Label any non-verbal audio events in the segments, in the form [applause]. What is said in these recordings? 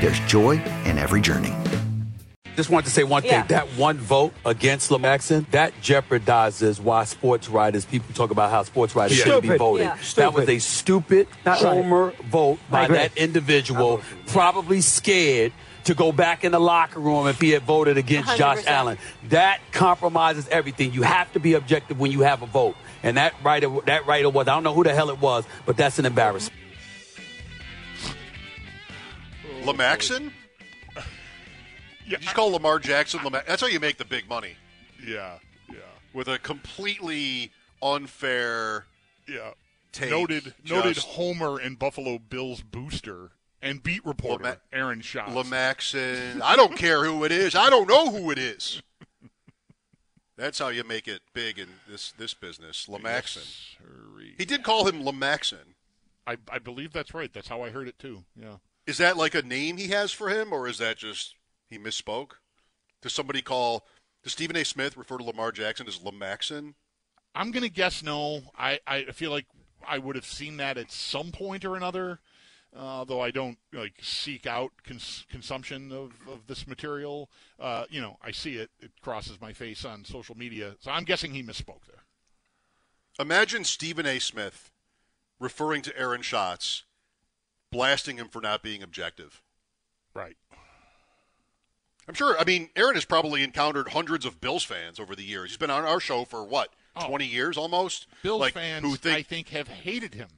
there's joy in every journey. Just wanted to say one thing. Yeah. That one vote against Lamaxon, that jeopardizes why sports writers, people talk about how sports writers shouldn't be Stupid. voting. Yeah. That was a stupid Not right. homer vote by that individual, probably scared to go back in the locker room if he had voted against Josh 100%. Allen. That compromises everything. You have to be objective when you have a vote. And that writer, that writer was, I don't know who the hell it was, but that's an embarrassment. Lamaxon? You just call Lamar Jackson Lamar. That's how you make the big money. Yeah, yeah, With a completely unfair. yeah. Take noted noted Homer and Buffalo Bills booster and beat reporter Lama- Aaron Schatz. Lamaxon. I don't care who it is. I don't know who it is. That's how you make it big in this this business. Lamaxon. Sirree. He did call him Lamaxon. I, I believe that's right. That's how I heard it too. Yeah. Is that like a name he has for him, or is that just he misspoke? Does somebody call? Does Stephen A. Smith refer to Lamar Jackson as Lamaxon? I'm gonna guess no. I, I feel like I would have seen that at some point or another, uh, though I don't like seek out cons- consumption of, of this material. Uh, you know, I see it; it crosses my face on social media, so I'm guessing he misspoke there. Imagine Stephen A. Smith referring to Aaron Schatz, blasting him for not being objective. Right. I'm sure. I mean, Aaron has probably encountered hundreds of Bills fans over the years. He's been on our show for what, Oh. 20 years almost. Bills like, fans, who I think think, have hated him.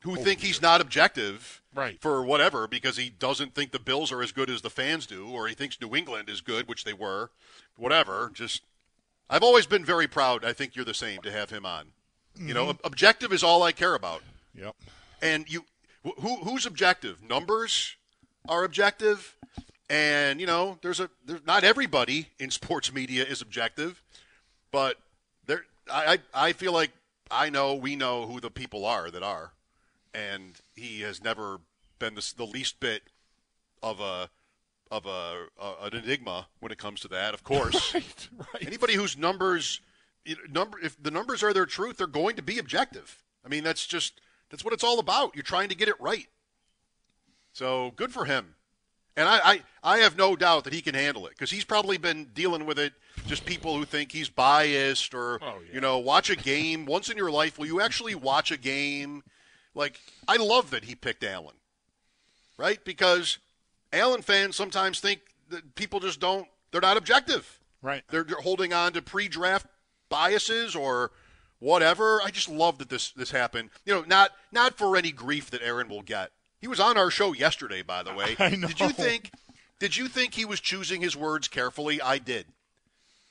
who think he's years. not objective, Right. For whatever because he doesn't think the Bills are as good as the fans do, or he thinks New England is good, which they were. Whatever. Just, I've always been very proud. I think you're the same to have him on. You Mm-hmm. know, ob- objective is all I care about. Yep. and you who who's objective numbers are objective and you know there's a there's not everybody in sports media is objective but there I, I feel like i know we know who the people are that are and he has never been the, the least bit of a of a, a an enigma when it comes to that of course [laughs] Right. Right. anybody whose numbers number if the numbers are their truth they're going to be objective i mean that's just that's what it's all about. You're trying to get it right. So good for him. And i i, I have no doubt that he can handle it because he's probably been dealing with it just people who think he's biased or Oh, yeah. you know watch a game once in your life. Will you actually watch a game? Like i love that he picked allen right? Because allen fans sometimes think that people just don't they're not objective. Right. they're, they're holding on to pre-draft biases or whatever. I just love that this this happened. You know, not not for any grief that Aaron will get. He was on our show yesterday, by the way. [laughs] I know. Did you think did you think he was choosing his words carefully? I did.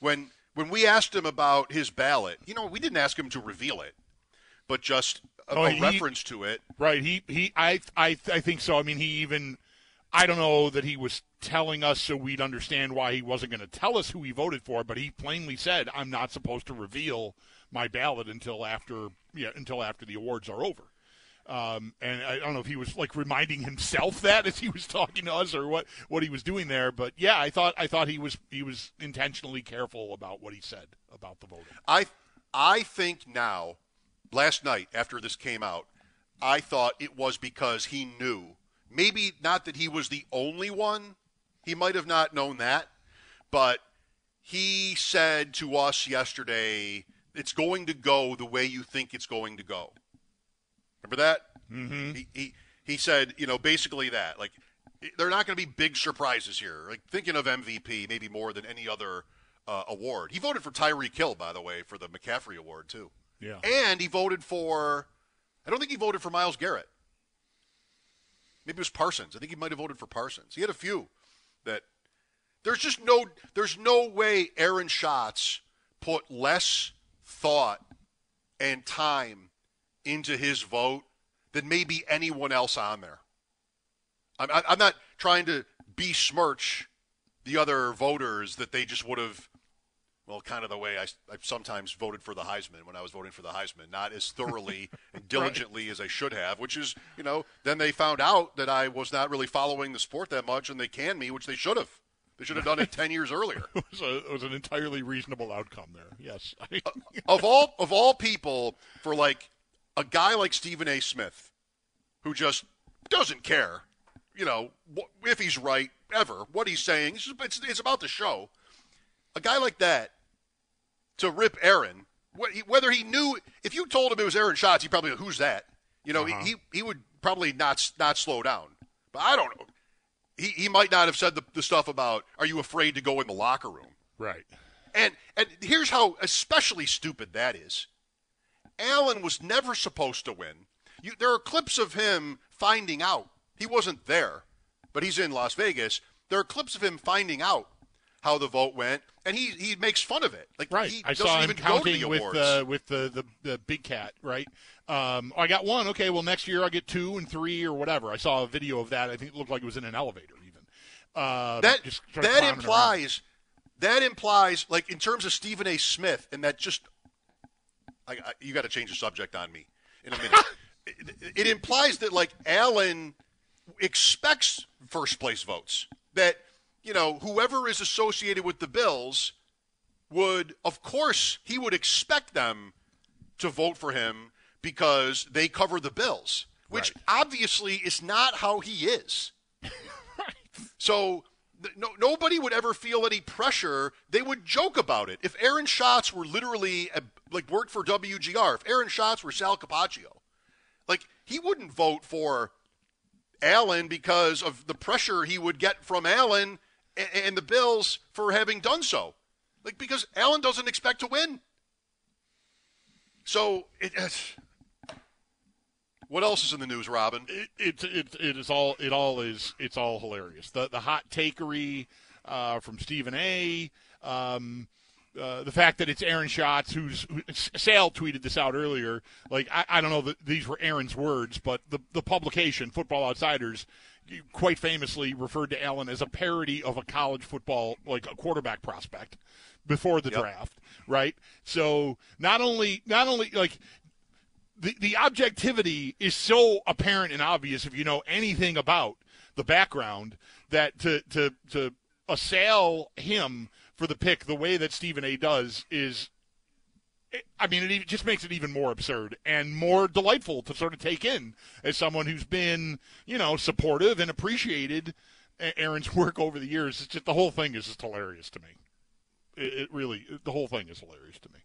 When when we asked him about his ballot, you know, we didn't ask him to reveal it, but just a, Oh, a he- reference to it. Right. He he I I I think so. I mean, he even I don't know that he was telling us so we'd understand why he wasn't going to tell us who he voted for, but he plainly said, "I'm not supposed to reveal my ballot until after yeah, until after the awards are over." Um, and I don't know if he was like reminding himself that as he was talking to us or what, what he was doing there. But yeah, I thought I thought he was he was intentionally careful about what he said about the voting. I I think now, last night after this came out, I thought it was because he knew. Maybe not that he was the only one. He might have not known that, but he said to us yesterday, "It's going to go the way you think it's going to go." Remember that? Mm-hmm. He, he he said, you know, basically that. Like, they're not going to be big surprises here. Like thinking of MVP, maybe more than any other uh, award. He voted for Tyreek Hill, by the way, for the McCaffrey Award too. Yeah. And he voted for. I don't think he voted for Myles Garrett. Maybe it was Parsons. I think he might have voted for Parsons. He had a few that. There's just no. There's no way Aaron Schatz put less thought and time into his vote than maybe anyone else on there. I'm, I'm not trying to besmirch the other voters that they just would have, well, kind of the way I, I sometimes voted for the Heisman when I was voting for the Heisman, not as thoroughly [laughs] and diligently as I should have, which is, you know, then they found out that I was not really following the sport that much and they canned me, which they should have. They should have done it 10 years earlier. [laughs] It was, a, it was an entirely reasonable outcome there. Yes. [laughs] Uh, of all of all people for like a guy like Stephen A. Smith, who just doesn't care, you know, wh- if he's right ever, what he's saying. It's, it's, it's about the show. A guy like that to rip Aaron, whether he knew, if you told him it was Aaron Schatz, he probably who's that? You know, Uh-huh. he, he he would probably not not slow down. But I don't know. He he might not have said the, the stuff about are you afraid to go in the locker room? right. And and here's how especially stupid that is. Allen was never supposed to win. You, there are clips of him finding out he wasn't there, but he's in Las Vegas. There are clips of him finding out how the vote went, and he he makes fun of it. Like Right. he I doesn't saw him even go to the counting with awards. uh, with the, the the big cat. Right. Um, I got one. Okay. Well, next year I'll get two and three or whatever. I saw a video of that. I think it looked like it was in an elevator even. Uh, that just that climbing around. implies that implies like in terms of Stephen A. Smith, and that just I, I, you got to change the subject on me in a minute. [laughs] it, it implies that like Allen expects first place votes. That you know whoever is associated with the Bills would, of course, he would expect them to vote for him because they cover the Bills, which obviously is not how he is. [laughs] right. So no, nobody would ever feel any pressure. They would joke about it. If Aaron Schatz were literally a, like worked for WGR, if Aaron Schatz were Sal Capaccio, like he wouldn't vote for Allen because of the pressure he would get from Allen and, the Bills for having done so. Like because Allen doesn't expect to win. So it. it's- [sighs] what else is in the news, Robin? it, it, it, it is all it all is it's all hilarious. The the hot takery uh, from Stephen A. Um, uh, the fact that it's Aaron Schatz, who's who, Sal tweeted this out earlier. Like I, I don't know that these were Aaron's words, but the the publication Football Outsiders quite famously referred to Allen as a parody of a college football like a quarterback prospect before the Yep. draft, right? So not only not only like the, the objectivity is so apparent and obvious if you know anything about the background that to to to assail him for the pick the way that Stephen A. does is I mean, it just makes it even more absurd and more delightful to sort of take in as someone who's been, you know, supportive and appreciated Aaron's [laughs] work over the years. It's just the whole thing is just hilarious to me. It, it really, the whole thing is hilarious to me.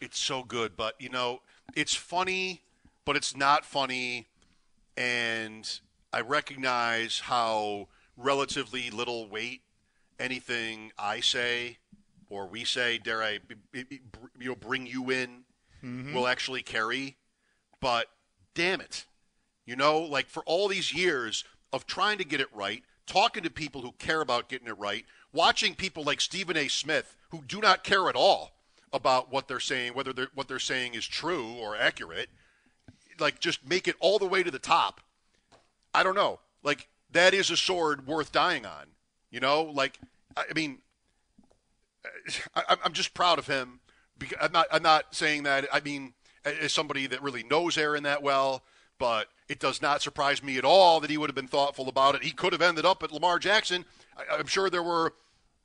it's so good, but you know, it's funny, but it's not funny, and I recognize how relatively little weight anything I say or we say, dare I, you know, bring you in, mm-hmm. will actually carry. But damn it, you know, like for all these years of trying to get it right, talking to people who care about getting it right, watching people like Stephen A. Smith who do not care at all about what they're saying, whether they're, what they're saying is true or accurate, like just make it all the way to the top. I don't know. Like that is a sword worth dying on. You know, like I I mean, I, I'm- I'm just proud of him. Because I'm not. I'm not saying that. I mean, as somebody that really knows Aaron that well, but it does not surprise me at all that he would have been thoughtful about it. He could have ended up at Lamar Jackson. I, I'm sure there were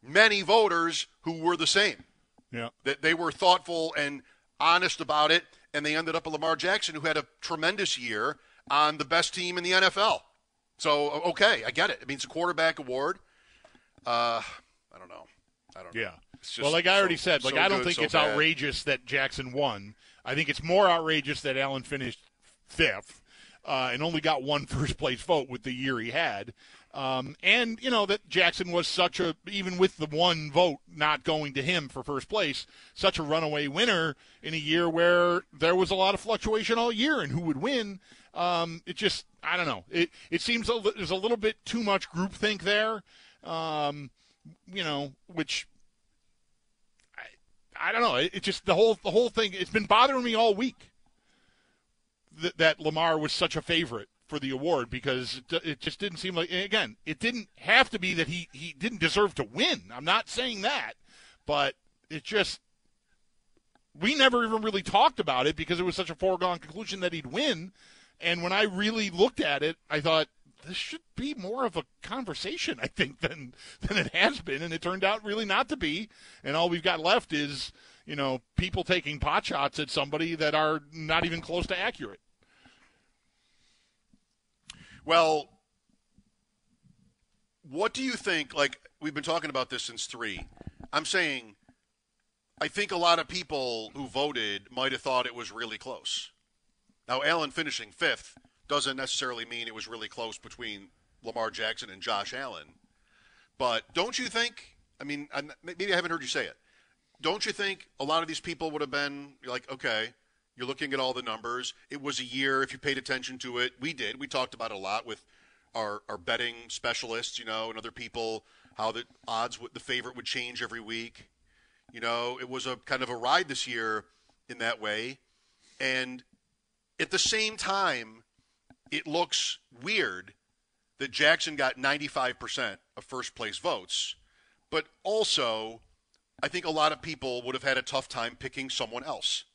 many voters who were the same. Yeah. That they were thoughtful and honest about it, and they ended up at Lamar Jackson, who had a tremendous year on the best team in the NFL. So okay, I get it. It means a quarterback award. Uh, I don't know. I don't know. Yeah. Well, like I already so- said, like so I don't good, think so it's bad. outrageous that Jackson won. I think it's more outrageous that Allen finished fifth uh, and only got one [laughs] first place vote with the year he had. Um, and you know that Jackson was such a even with the one vote not going to him for first place, such a runaway winner in a year where there was a lot of fluctuation all year and who would win. Um, it just I don't know. It it seems a, there's a little bit too much groupthink there. Um, you know, which I I don't know. It, it just the whole the whole thing. It's been bothering me all week that, that Lamar was such a favorite for the award because it, it just didn't seem like. Again, it didn't have to be that he he didn't deserve to win. I'm not saying that, but it just we never even really talked about it because it was such a foregone conclusion that he'd win. And when I really looked at it, I thought this should be more of a conversation, I think, than than it has been, and it turned out really not to be. And all we've got left is, you know, people taking pot shots at somebody that are not even close to accurate. Well, what do you think? Like, we've been talking about this since three. I'm saying, I think a lot of people who voted might have thought it was really close. Now, Allen finishing fifth doesn't necessarily mean it was really close between Lamar Jackson and Josh Allen. But don't you think? I mean, maybe I haven't heard you say it. Don't you think a lot of these people would have been like, okay, you're looking at all the numbers. It was a year, if you paid attention to it. We did. We talked about it a lot with our, our betting specialists, you know, and other people, how the odds, would, the favorite would change every week. You know, it was a kind of a ride this year in that way. And at the same time, it looks weird that Jackson got 95% of first place votes, but also I think a lot of people would have had a tough time picking someone else.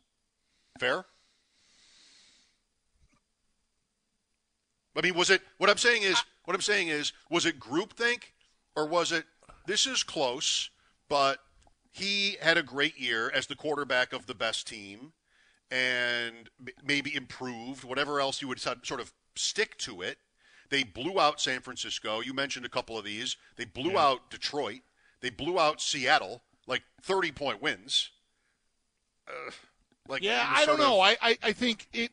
Fair? I mean, was it what I'm saying is what I'm saying is was it groupthink or was it this is close, but he had a great year as the quarterback of the best team and maybe improved, whatever else you would sort of stick to it. They blew out San Francisco. You mentioned a couple of these. They blew out Detroit. They blew out Seattle, like 30 point wins. Uh, like Yeah, I don't of- know. I, I, I think it.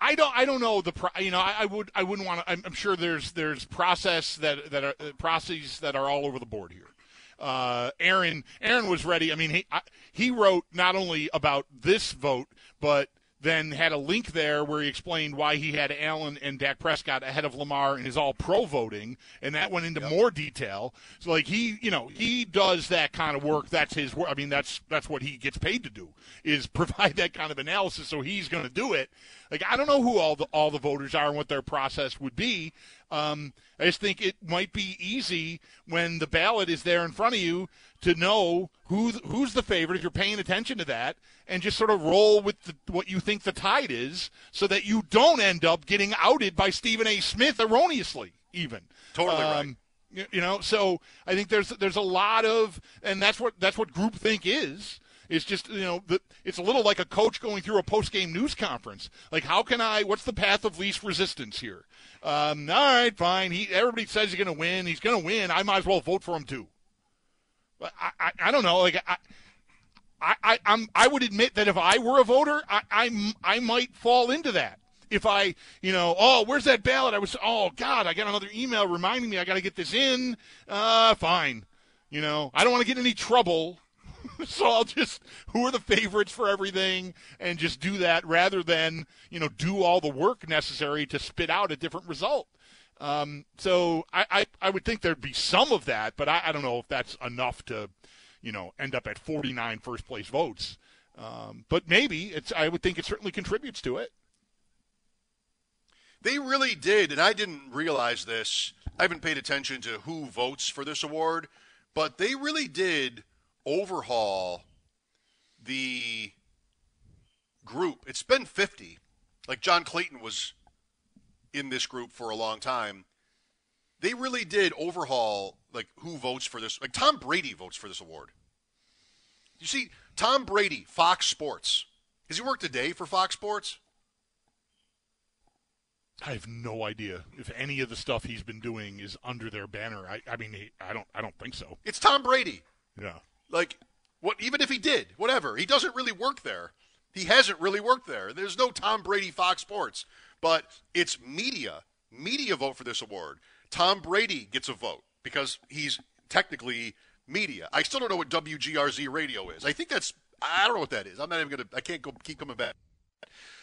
I don't. I don't know the. You know, I, I would. I wouldn't want to. I'm, I'm sure there's there's process that that are processes that are all over the board here. Uh, Aaron Aaron was ready. I mean, he I, he wrote not only about this vote, but then had a link there where he explained why he had Allen and Dak Prescott ahead of Lamar in his all pro voting, and that went into more detail. So like he, you know, he does that kind of work. That's his work. I mean, that's that's what he gets paid to do is [laughs] provide that kind of analysis. So he's going to do it. Like I don't know who all the all the voters are and what their process would be. Um, I just think it might be easy when the ballot is there in front of you to know who who's the favorite if you're paying attention to that, and just sort of roll with the, what you think the tide is, so that you don't end up getting outed by Stephen A. Smith erroneously, even. Totally right. Um, you, you know, so I think there's there's a lot of, and that's what that's what groupthink is. It's just you know, the, it's a little like a coach going through a post game news conference. Like, how can I? What's the path of least resistance here? Um, all right, fine. He everybody says he's going to win. He's going to win. I might as well vote for him too. I, I, I don't know. Like I, I, I, I'm, I would admit that if I were a voter, I, I, I might fall into that. If I, you know, oh, where's that ballot? I was, oh God, I got another email reminding me I got to get this in. Uh, fine. You know, I don't want to get any trouble, [laughs] so I'll just who are the favorites for everything and just do that rather than you know do all the work necessary to spit out a different result. Um, so I, I, I would think there'd be some of that, but I, I don't know if that's enough to, you know, end up at 49 first place votes. Um, but maybe it's. I would think it certainly contributes to it. They really did, and I didn't realize this. I haven't paid attention to who votes for this award, but they really did overhaul the group, it's been 50. Like John Clayton was in this group for a long time. They really did overhaul like who votes for this. Like Tom Brady votes for this award. You see, Tom Brady, Fox Sports. Has he worked a day for Fox Sports? I have no idea if any of the stuff he's been doing is under their banner. I, I mean, I don't, I don't think so. It's Tom Brady. Yeah. Like, what? Even if he did, whatever, he doesn't really work there. He hasn't really worked there. There's no Tom Brady Fox Sports, but it's media. Media vote for this award. Tom Brady gets a vote because he's technically media. I still don't know what WGRZ radio is. I think that's I don't know what that is. I'm not even gonna. I can't go keep coming back.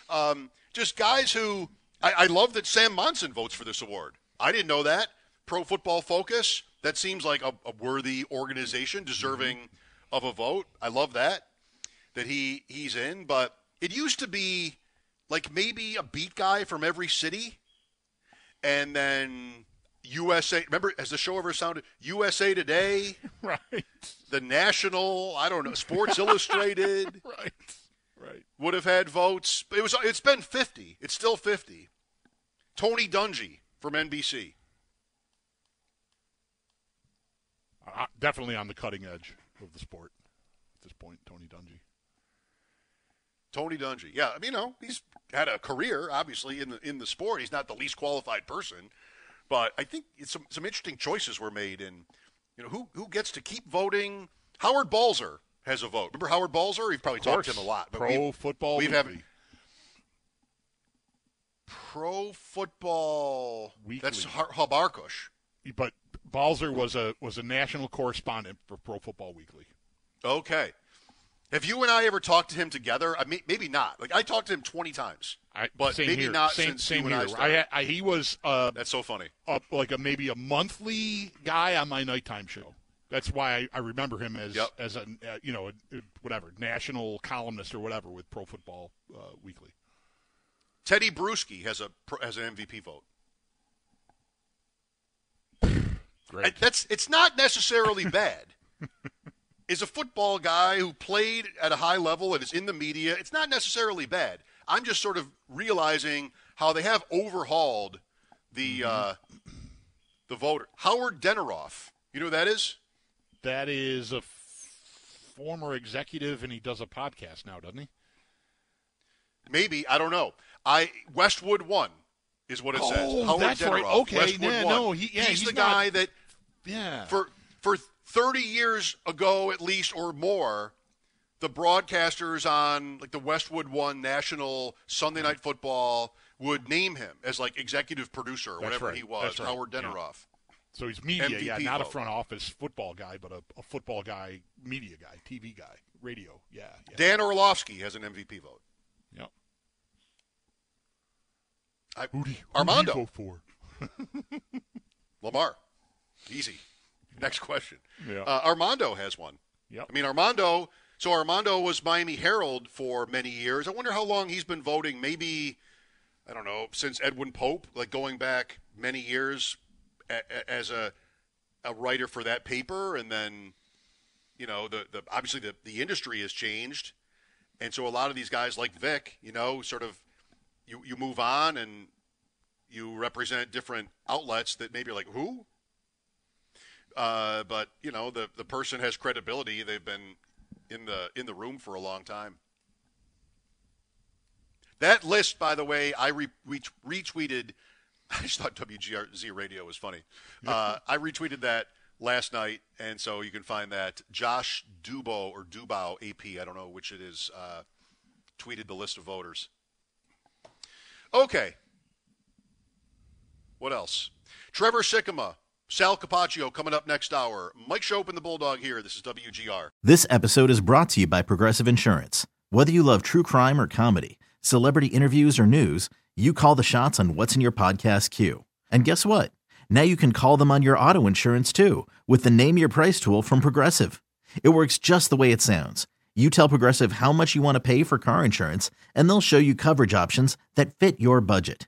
Um, just guys who I, I love that Sam Monson votes for this award. I didn't know that. Pro Football Focus. That seems like a, a worthy organization deserving mm-hmm. Of a vote. I love that that he he's in. But it used to be like maybe a beat guy from every city, and then USA. Remember, has the show ever sounded USA Today? [laughs] right. The National. I don't know. Sports [laughs] Illustrated. right. Right. Would have had votes. It was. It's been fifty. It's still fifty. Tony Dungy from NBC. Uh, definitely on the cutting edge of the sport at this point, Tony Dungy. Tony Dungy. Yeah, I mean, you know, he's had a career obviously in the in the sport. He's not the least qualified person, but I think some some interesting choices were made in you know who who gets to keep voting. Howard Balzer has a vote. Remember Howard Balzer? We've probably talked to him a lot. But Pro we, football. We've had Pro football. Weekly. That's Hub Arkush. But Balzer was a was a national correspondent for Pro Football Weekly. Okay. Have you and I ever talked to him together? I mean, maybe not. Like I talked to him twenty times, I, but maybe here. not same, since same you here. and I, I, I, he was. Uh, That's so funny. Like a maybe a monthly guy on my nighttime show. That's why I, I remember him as yep. as a uh, you know a, a, whatever national columnist or whatever with Pro Football uh, Weekly. Tedy Bruschi has a has an MVP vote. Great. That's it's not necessarily [laughs] bad. is a football guy who played at a high level and is in the media. It's not necessarily bad. I'm just sort of realizing how they have overhauled the mm-hmm. uh, the voter. Howard Deneroff. You know who that is? That is a f- former executive, and he does a podcast now, doesn't he? Maybe I don't know. I Westwood one is what it oh, says. Howard that's Deneroff, right. Okay, Westwood yeah, one. no, he, yeah, he's, he's the not, guy that yeah for for 30 years ago at least or more the broadcasters on like the Westwood One National Sunday Night Football would name him as like executive producer or That's whatever right. he was, That's right. Howard Deneroff. Yeah. So he's media, MVP yeah, not vote. a front office football guy, but a, a football guy, media guy, TV guy, radio, yeah. yeah. Dan Orlovsky has an MVP vote. Yep. I, Who do you, Armando who do you vote for? [laughs] Lamar, easy. Next question. Yeah. Uh, Armando has one. Yeah. I mean, Armando. So Armando was Miami Herald for many years. I wonder how long he's been voting. Maybe I don't know since Edwin Pope, like going back many years a, a, as a a writer for that paper, and then you know the, the obviously the, the industry has changed, and so a lot of these guys like Vic, you know, sort of you you move on and you represent different outlets that maybe are like who uh, but you know, the the person has credibility. They've been in the in the room for a long time. That list, by the way, I re- re- retweeted. [laughs] I just thought WGRZ Radio was funny. Uh, I retweeted that last night, and so you can find that. Josh Dubo or Dubau AP, I don't know which it is, uh, tweeted the list of voters. Okay. What else? Trevor Sikkema Sal Capaccio coming up next hour. Mike Schopp and the Bulldog here. This is WGR. This episode is brought to you by Progressive Insurance. Whether you love true crime or comedy, celebrity interviews or news, you call the shots on what's in your podcast queue. And guess what? Now you can call them on your auto insurance too with the Name Your Price tool from Progressive. It works just the way it sounds. You tell Progressive how much you want to pay for car insurance, and they'll show you coverage options that fit your budget.